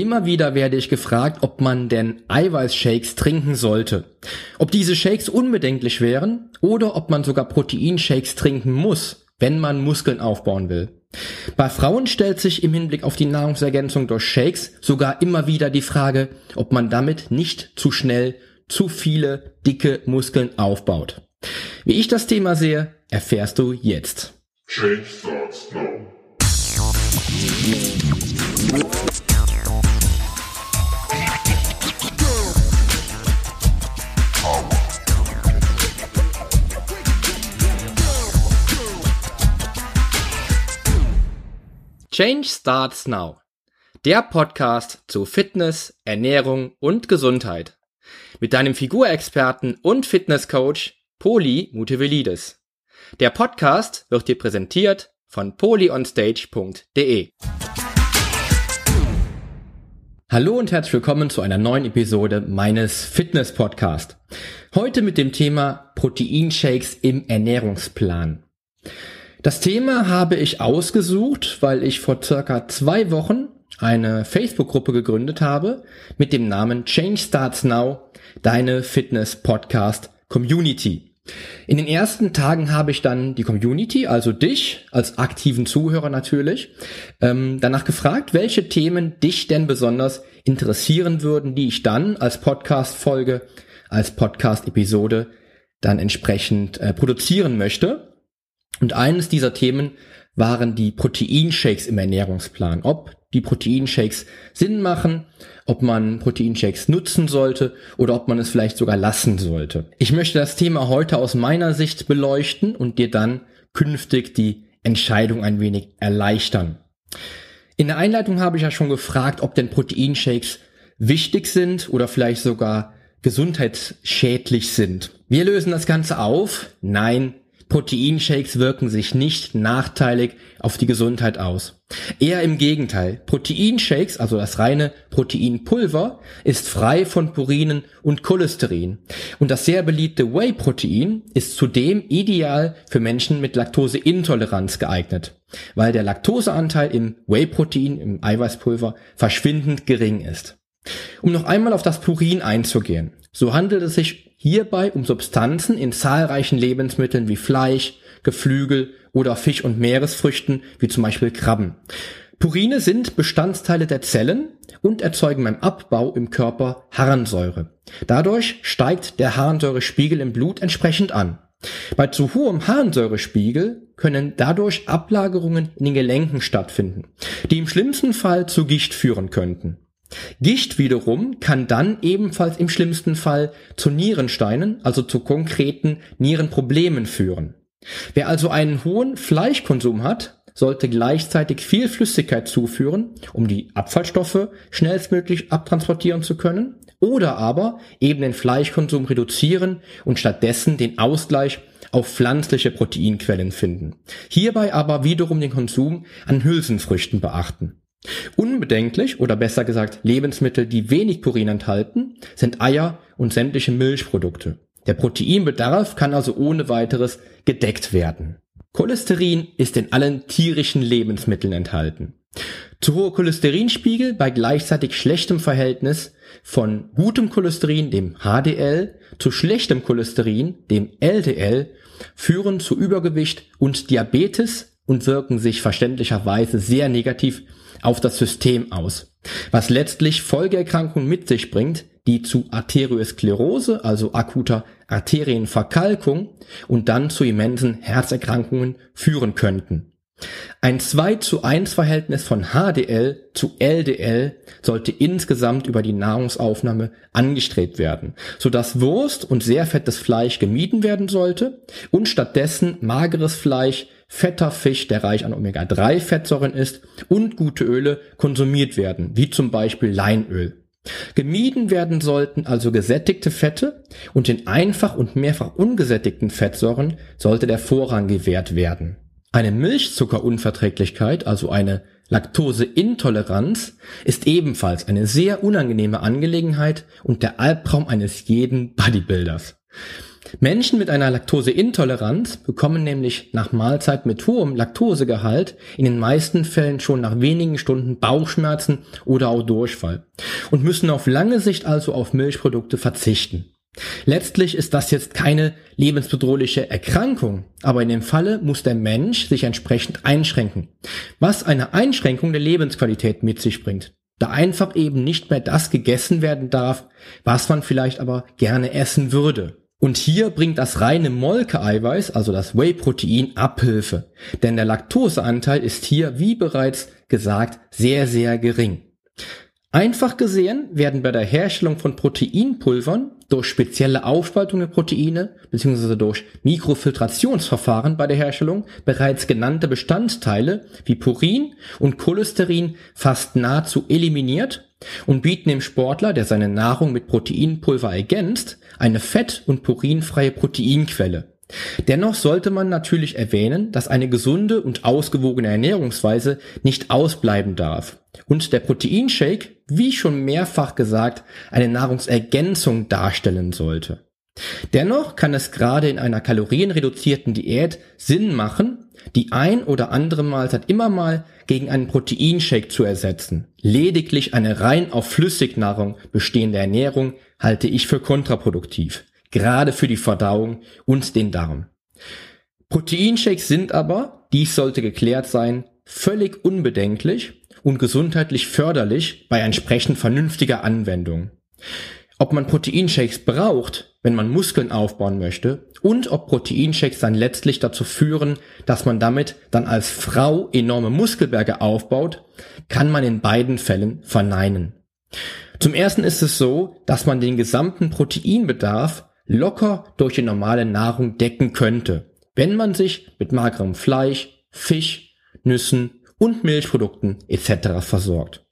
Immer wieder werde ich gefragt, ob man denn Eiweißshakes trinken sollte. Ob diese Shakes unbedenklich wären oder ob man sogar Proteinshakes trinken muss, wenn man Muskeln aufbauen will. Bei Frauen stellt sich im Hinblick auf die Nahrungsergänzung durch Shakes sogar immer wieder die Frage, ob man damit nicht zu schnell zu viele dicke Muskeln aufbaut. Wie ich das Thema sehe, erfährst du jetzt. Change starts now. Change Starts Now. Der Podcast zu Fitness, Ernährung und Gesundheit. Mit deinem Figurexperten und Fitnesscoach Poli Mutevelidis. Der Podcast wird dir präsentiert von polyonstage.de. Hallo und herzlich willkommen zu einer neuen Episode meines Fitness Podcast. Heute mit dem Thema Proteinshakes im Ernährungsplan. Das Thema habe ich ausgesucht, weil ich vor circa zwei Wochen eine Facebook-Gruppe gegründet habe mit dem Namen Change Starts Now, deine Fitness Podcast Community. In den ersten Tagen habe ich dann die Community, also dich als aktiven Zuhörer natürlich, ähm, danach gefragt, welche Themen dich denn besonders interessieren würden, die ich dann als Podcast-Folge, als Podcast-Episode dann entsprechend äh, produzieren möchte. Und eines dieser Themen waren die Proteinshakes im Ernährungsplan. Ob die Proteinshakes Sinn machen, ob man Proteinshakes nutzen sollte oder ob man es vielleicht sogar lassen sollte. Ich möchte das Thema heute aus meiner Sicht beleuchten und dir dann künftig die Entscheidung ein wenig erleichtern. In der Einleitung habe ich ja schon gefragt, ob denn Proteinshakes wichtig sind oder vielleicht sogar gesundheitsschädlich sind. Wir lösen das Ganze auf. Nein, Proteinshakes wirken sich nicht nachteilig auf die Gesundheit aus. Eher im Gegenteil. Proteinshakes, also das reine Proteinpulver, ist frei von Purinen und Cholesterin. Und das sehr beliebte Whey-Protein ist zudem ideal für Menschen mit Laktoseintoleranz geeignet, weil der Laktoseanteil im Whey-Protein, im Eiweißpulver, verschwindend gering ist. Um noch einmal auf das Purin einzugehen. So handelt es sich hierbei um Substanzen in zahlreichen Lebensmitteln wie Fleisch, Geflügel oder Fisch- und Meeresfrüchten wie zum Beispiel Krabben. Purine sind Bestandteile der Zellen und erzeugen beim Abbau im Körper Harnsäure. Dadurch steigt der Harnsäurespiegel im Blut entsprechend an. Bei zu hohem Harnsäurespiegel können dadurch Ablagerungen in den Gelenken stattfinden, die im schlimmsten Fall zu Gicht führen könnten. Gicht wiederum kann dann ebenfalls im schlimmsten Fall zu Nierensteinen, also zu konkreten Nierenproblemen führen. Wer also einen hohen Fleischkonsum hat, sollte gleichzeitig viel Flüssigkeit zuführen, um die Abfallstoffe schnellstmöglich abtransportieren zu können, oder aber eben den Fleischkonsum reduzieren und stattdessen den Ausgleich auf pflanzliche Proteinquellen finden. Hierbei aber wiederum den Konsum an Hülsenfrüchten beachten. Unbedenklich oder besser gesagt Lebensmittel, die wenig Purin enthalten, sind Eier und sämtliche Milchprodukte. Der Proteinbedarf kann also ohne weiteres gedeckt werden. Cholesterin ist in allen tierischen Lebensmitteln enthalten. Zu hohe Cholesterinspiegel bei gleichzeitig schlechtem Verhältnis von gutem Cholesterin, dem HDL, zu schlechtem Cholesterin, dem LDL, führen zu Übergewicht und Diabetes und wirken sich verständlicherweise sehr negativ auf das System aus, was letztlich Folgeerkrankungen mit sich bringt, die zu Arteriosklerose, also akuter Arterienverkalkung und dann zu immensen Herzerkrankungen führen könnten. Ein 2 zu 1 Verhältnis von HDL zu LDL sollte insgesamt über die Nahrungsaufnahme angestrebt werden, sodass Wurst und sehr fettes Fleisch gemieden werden sollte und stattdessen mageres Fleisch, fetter Fisch, der reich an Omega-3-Fettsäuren ist und gute Öle konsumiert werden, wie zum Beispiel Leinöl. Gemieden werden sollten also gesättigte Fette und den einfach und mehrfach ungesättigten Fettsäuren sollte der Vorrang gewährt werden. Eine Milchzuckerunverträglichkeit, also eine Laktoseintoleranz, ist ebenfalls eine sehr unangenehme Angelegenheit und der Albtraum eines jeden Bodybuilders. Menschen mit einer Laktoseintoleranz bekommen nämlich nach Mahlzeit mit hohem Laktosegehalt in den meisten Fällen schon nach wenigen Stunden Bauchschmerzen oder auch Durchfall und müssen auf lange Sicht also auf Milchprodukte verzichten. Letztlich ist das jetzt keine lebensbedrohliche Erkrankung, aber in dem Falle muss der Mensch sich entsprechend einschränken, was eine Einschränkung der Lebensqualität mit sich bringt, da einfach eben nicht mehr das gegessen werden darf, was man vielleicht aber gerne essen würde. Und hier bringt das reine Molkeeiweiß, also das Whey-Protein, Abhilfe, denn der Laktoseanteil ist hier, wie bereits gesagt, sehr, sehr gering. Einfach gesehen werden bei der Herstellung von Proteinpulvern durch spezielle Aufspaltung der Proteine bzw. durch Mikrofiltrationsverfahren bei der Herstellung bereits genannte Bestandteile wie Purin und Cholesterin fast nahezu eliminiert und bieten dem Sportler, der seine Nahrung mit Proteinpulver ergänzt, eine fett- und purinfreie Proteinquelle. Dennoch sollte man natürlich erwähnen, dass eine gesunde und ausgewogene Ernährungsweise nicht ausbleiben darf und der Proteinshake, wie schon mehrfach gesagt, eine Nahrungsergänzung darstellen sollte. Dennoch kann es gerade in einer kalorienreduzierten Diät Sinn machen, die ein oder andere Mahlzeit immer mal gegen einen Proteinshake zu ersetzen. Lediglich eine rein auf Flüssignahrung bestehende Ernährung halte ich für kontraproduktiv gerade für die Verdauung und den Darm. Proteinshakes sind aber, dies sollte geklärt sein, völlig unbedenklich und gesundheitlich förderlich bei entsprechend vernünftiger Anwendung. Ob man Proteinshakes braucht, wenn man Muskeln aufbauen möchte und ob Proteinshakes dann letztlich dazu führen, dass man damit dann als Frau enorme Muskelberge aufbaut, kann man in beiden Fällen verneinen. Zum ersten ist es so, dass man den gesamten Proteinbedarf locker durch die normale Nahrung decken könnte, wenn man sich mit magerem Fleisch, Fisch, Nüssen und Milchprodukten etc. versorgt.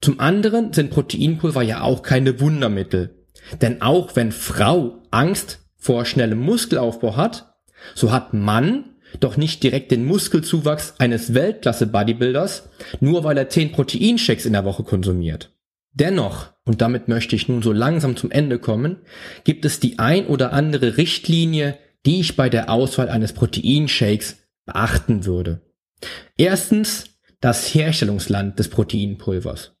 Zum anderen sind Proteinpulver ja auch keine Wundermittel, denn auch wenn Frau Angst vor schnellem Muskelaufbau hat, so hat Mann doch nicht direkt den Muskelzuwachs eines Weltklasse-Bodybuilders, nur weil er 10 Proteinshakes in der Woche konsumiert. Dennoch, und damit möchte ich nun so langsam zum Ende kommen, gibt es die ein oder andere Richtlinie, die ich bei der Auswahl eines Proteinshakes beachten würde. Erstens das Herstellungsland des Proteinpulvers.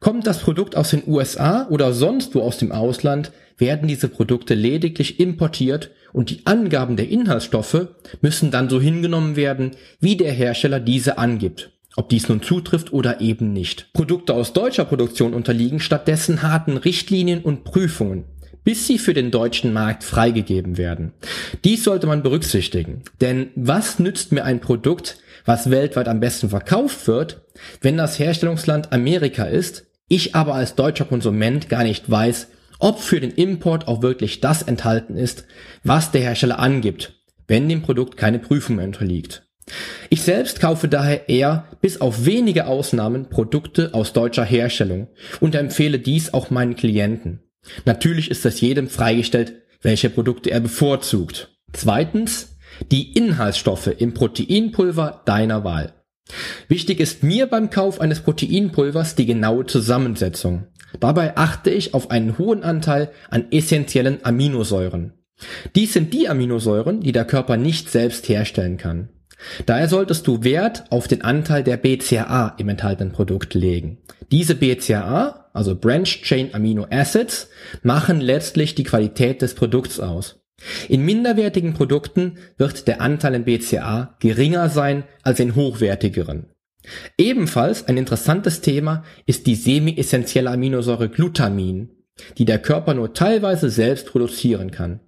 Kommt das Produkt aus den USA oder sonst wo aus dem Ausland, werden diese Produkte lediglich importiert und die Angaben der Inhaltsstoffe müssen dann so hingenommen werden, wie der Hersteller diese angibt ob dies nun zutrifft oder eben nicht. Produkte aus deutscher Produktion unterliegen stattdessen harten Richtlinien und Prüfungen bis sie für den deutschen Markt freigegeben werden. Dies sollte man berücksichtigen, denn was nützt mir ein Produkt, was weltweit am besten verkauft wird, wenn das Herstellungsland Amerika ist, ich aber als deutscher Konsument gar nicht weiß, ob für den Import auch wirklich das enthalten ist, was der Hersteller angibt, wenn dem Produkt keine Prüfung mehr unterliegt. Ich selbst kaufe daher eher bis auf wenige Ausnahmen Produkte aus deutscher Herstellung und empfehle dies auch meinen Klienten. Natürlich ist es jedem freigestellt, welche Produkte er bevorzugt. Zweitens, die Inhaltsstoffe im Proteinpulver deiner Wahl. Wichtig ist mir beim Kauf eines Proteinpulvers die genaue Zusammensetzung. Dabei achte ich auf einen hohen Anteil an essentiellen Aminosäuren. Dies sind die Aminosäuren, die der Körper nicht selbst herstellen kann. Daher solltest du Wert auf den Anteil der BCAA im enthaltenen Produkt legen. Diese BCAA, also Branch Chain Amino Acids, machen letztlich die Qualität des Produkts aus. In minderwertigen Produkten wird der Anteil in BCAA geringer sein als in hochwertigeren. Ebenfalls ein interessantes Thema ist die semi-essentielle Aminosäure Glutamin, die der Körper nur teilweise selbst produzieren kann.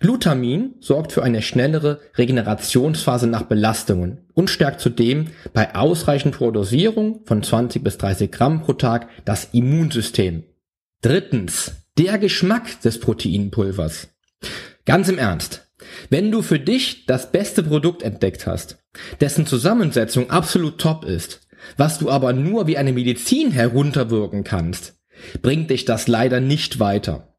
Glutamin sorgt für eine schnellere Regenerationsphase nach Belastungen und stärkt zudem bei ausreichend hoher Dosierung von 20 bis 30 Gramm pro Tag das Immunsystem. Drittens, der Geschmack des Proteinpulvers. Ganz im Ernst, wenn du für dich das beste Produkt entdeckt hast, dessen Zusammensetzung absolut top ist, was du aber nur wie eine Medizin herunterwirken kannst, bringt dich das leider nicht weiter.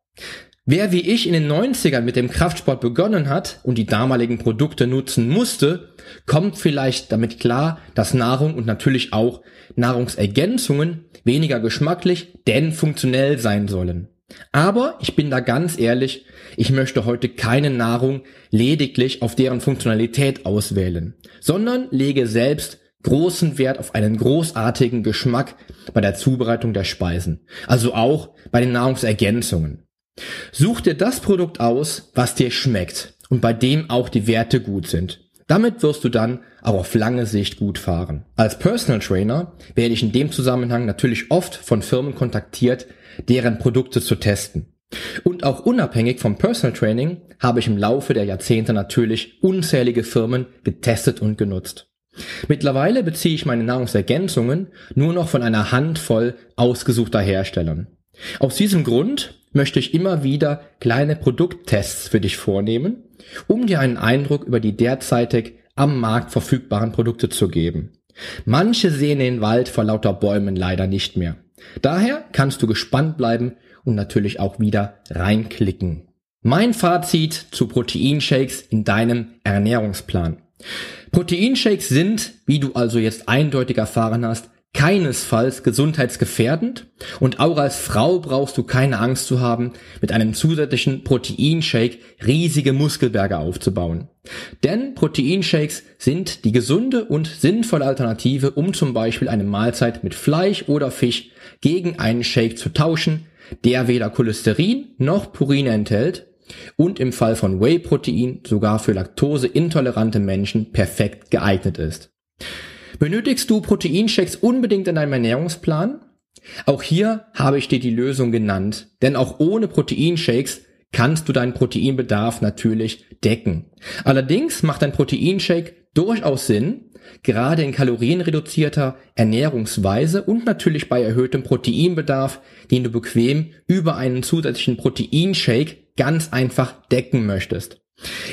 Wer wie ich in den 90ern mit dem Kraftsport begonnen hat und die damaligen Produkte nutzen musste, kommt vielleicht damit klar, dass Nahrung und natürlich auch Nahrungsergänzungen weniger geschmacklich, denn funktionell sein sollen. Aber ich bin da ganz ehrlich, ich möchte heute keine Nahrung lediglich auf deren Funktionalität auswählen, sondern lege selbst großen Wert auf einen großartigen Geschmack bei der Zubereitung der Speisen, also auch bei den Nahrungsergänzungen. Such dir das Produkt aus, was dir schmeckt und bei dem auch die Werte gut sind. Damit wirst du dann auch auf lange Sicht gut fahren. Als Personal Trainer werde ich in dem Zusammenhang natürlich oft von Firmen kontaktiert, deren Produkte zu testen. Und auch unabhängig vom Personal Training habe ich im Laufe der Jahrzehnte natürlich unzählige Firmen getestet und genutzt. Mittlerweile beziehe ich meine Nahrungsergänzungen nur noch von einer Handvoll ausgesuchter Herstellern. Aus diesem Grund möchte ich immer wieder kleine Produkttests für dich vornehmen, um dir einen Eindruck über die derzeitig am Markt verfügbaren Produkte zu geben. Manche sehen den Wald vor lauter Bäumen leider nicht mehr. Daher kannst du gespannt bleiben und natürlich auch wieder reinklicken. Mein Fazit zu Proteinshakes in deinem Ernährungsplan. Proteinshakes sind, wie du also jetzt eindeutig erfahren hast, keinesfalls gesundheitsgefährdend und auch als Frau brauchst du keine Angst zu haben, mit einem zusätzlichen Proteinshake riesige Muskelberge aufzubauen. Denn Proteinshakes sind die gesunde und sinnvolle Alternative, um zum Beispiel eine Mahlzeit mit Fleisch oder Fisch gegen einen Shake zu tauschen, der weder Cholesterin noch Purine enthält und im Fall von Whey-Protein sogar für laktoseintolerante Menschen perfekt geeignet ist. Benötigst du Proteinshakes unbedingt in deinem Ernährungsplan? Auch hier habe ich dir die Lösung genannt, denn auch ohne Proteinshakes kannst du deinen Proteinbedarf natürlich decken. Allerdings macht ein Proteinshake durchaus Sinn, gerade in kalorienreduzierter Ernährungsweise und natürlich bei erhöhtem Proteinbedarf, den du bequem über einen zusätzlichen Proteinshake ganz einfach decken möchtest.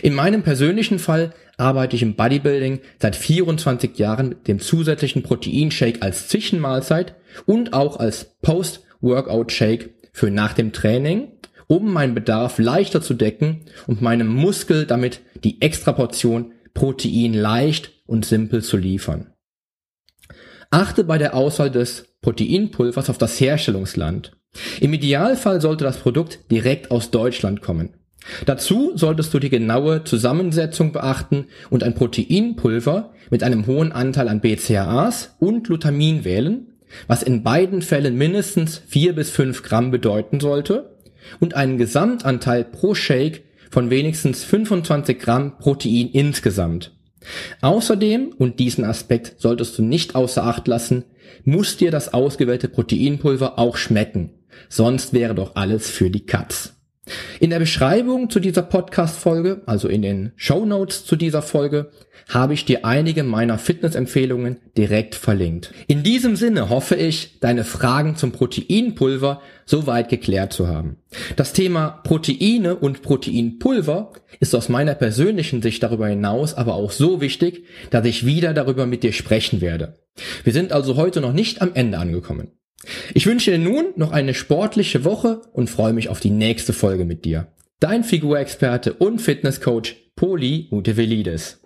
In meinem persönlichen Fall arbeite ich im Bodybuilding seit 24 Jahren mit dem zusätzlichen Proteinshake als Zwischenmahlzeit und auch als Post-Workout-Shake für nach dem Training, um meinen Bedarf leichter zu decken und meinem Muskel damit die extra Portion Protein leicht und simpel zu liefern. Achte bei der Auswahl des Proteinpulvers auf das Herstellungsland. Im Idealfall sollte das Produkt direkt aus Deutschland kommen. Dazu solltest du die genaue Zusammensetzung beachten und ein Proteinpulver mit einem hohen Anteil an BCAAs und Glutamin wählen, was in beiden Fällen mindestens 4 bis 5 Gramm bedeuten sollte und einen Gesamtanteil pro Shake von wenigstens 25 Gramm Protein insgesamt. Außerdem, und diesen Aspekt solltest du nicht außer Acht lassen, muss dir das ausgewählte Proteinpulver auch schmecken sonst wäre doch alles für die Katz. In der Beschreibung zu dieser Podcast-Folge, also in den Show Notes zu dieser Folge, habe ich dir einige meiner Fitnessempfehlungen direkt verlinkt. In diesem Sinne hoffe ich, deine Fragen zum Proteinpulver soweit geklärt zu haben. Das Thema Proteine und Proteinpulver ist aus meiner persönlichen Sicht darüber hinaus aber auch so wichtig, dass ich wieder darüber mit dir sprechen werde. Wir sind also heute noch nicht am Ende angekommen. Ich wünsche dir nun noch eine sportliche Woche und freue mich auf die nächste Folge mit dir. Dein Figurexperte und Fitnesscoach Poli Mutevelidis.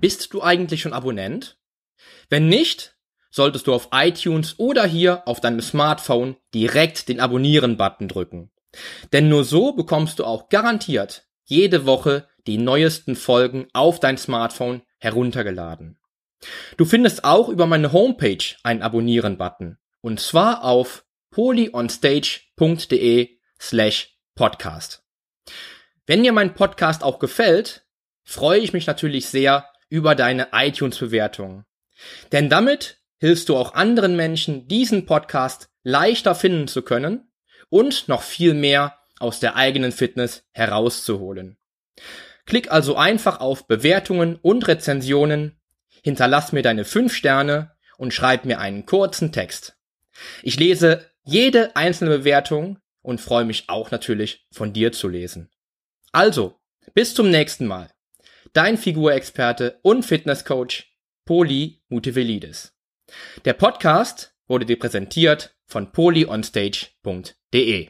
Bist du eigentlich schon Abonnent? Wenn nicht, solltest du auf iTunes oder hier auf deinem Smartphone direkt den Abonnieren-Button drücken. Denn nur so bekommst du auch garantiert jede Woche die neuesten Folgen auf dein Smartphone heruntergeladen. Du findest auch über meine Homepage einen Abonnieren-Button und zwar auf polyonstage.de slash podcast. Wenn dir mein Podcast auch gefällt, freue ich mich natürlich sehr über deine iTunes-Bewertung. Denn damit hilfst du auch anderen Menschen, diesen Podcast leichter finden zu können und noch viel mehr aus der eigenen Fitness herauszuholen. Klick also einfach auf Bewertungen und Rezensionen, hinterlass mir deine 5 Sterne und schreib mir einen kurzen Text. Ich lese jede einzelne Bewertung und freue mich auch natürlich von dir zu lesen. Also, bis zum nächsten Mal. Dein Figurexperte und Fitnesscoach Poli Mutevelidis. Der Podcast wurde dir präsentiert von polyonstage.de.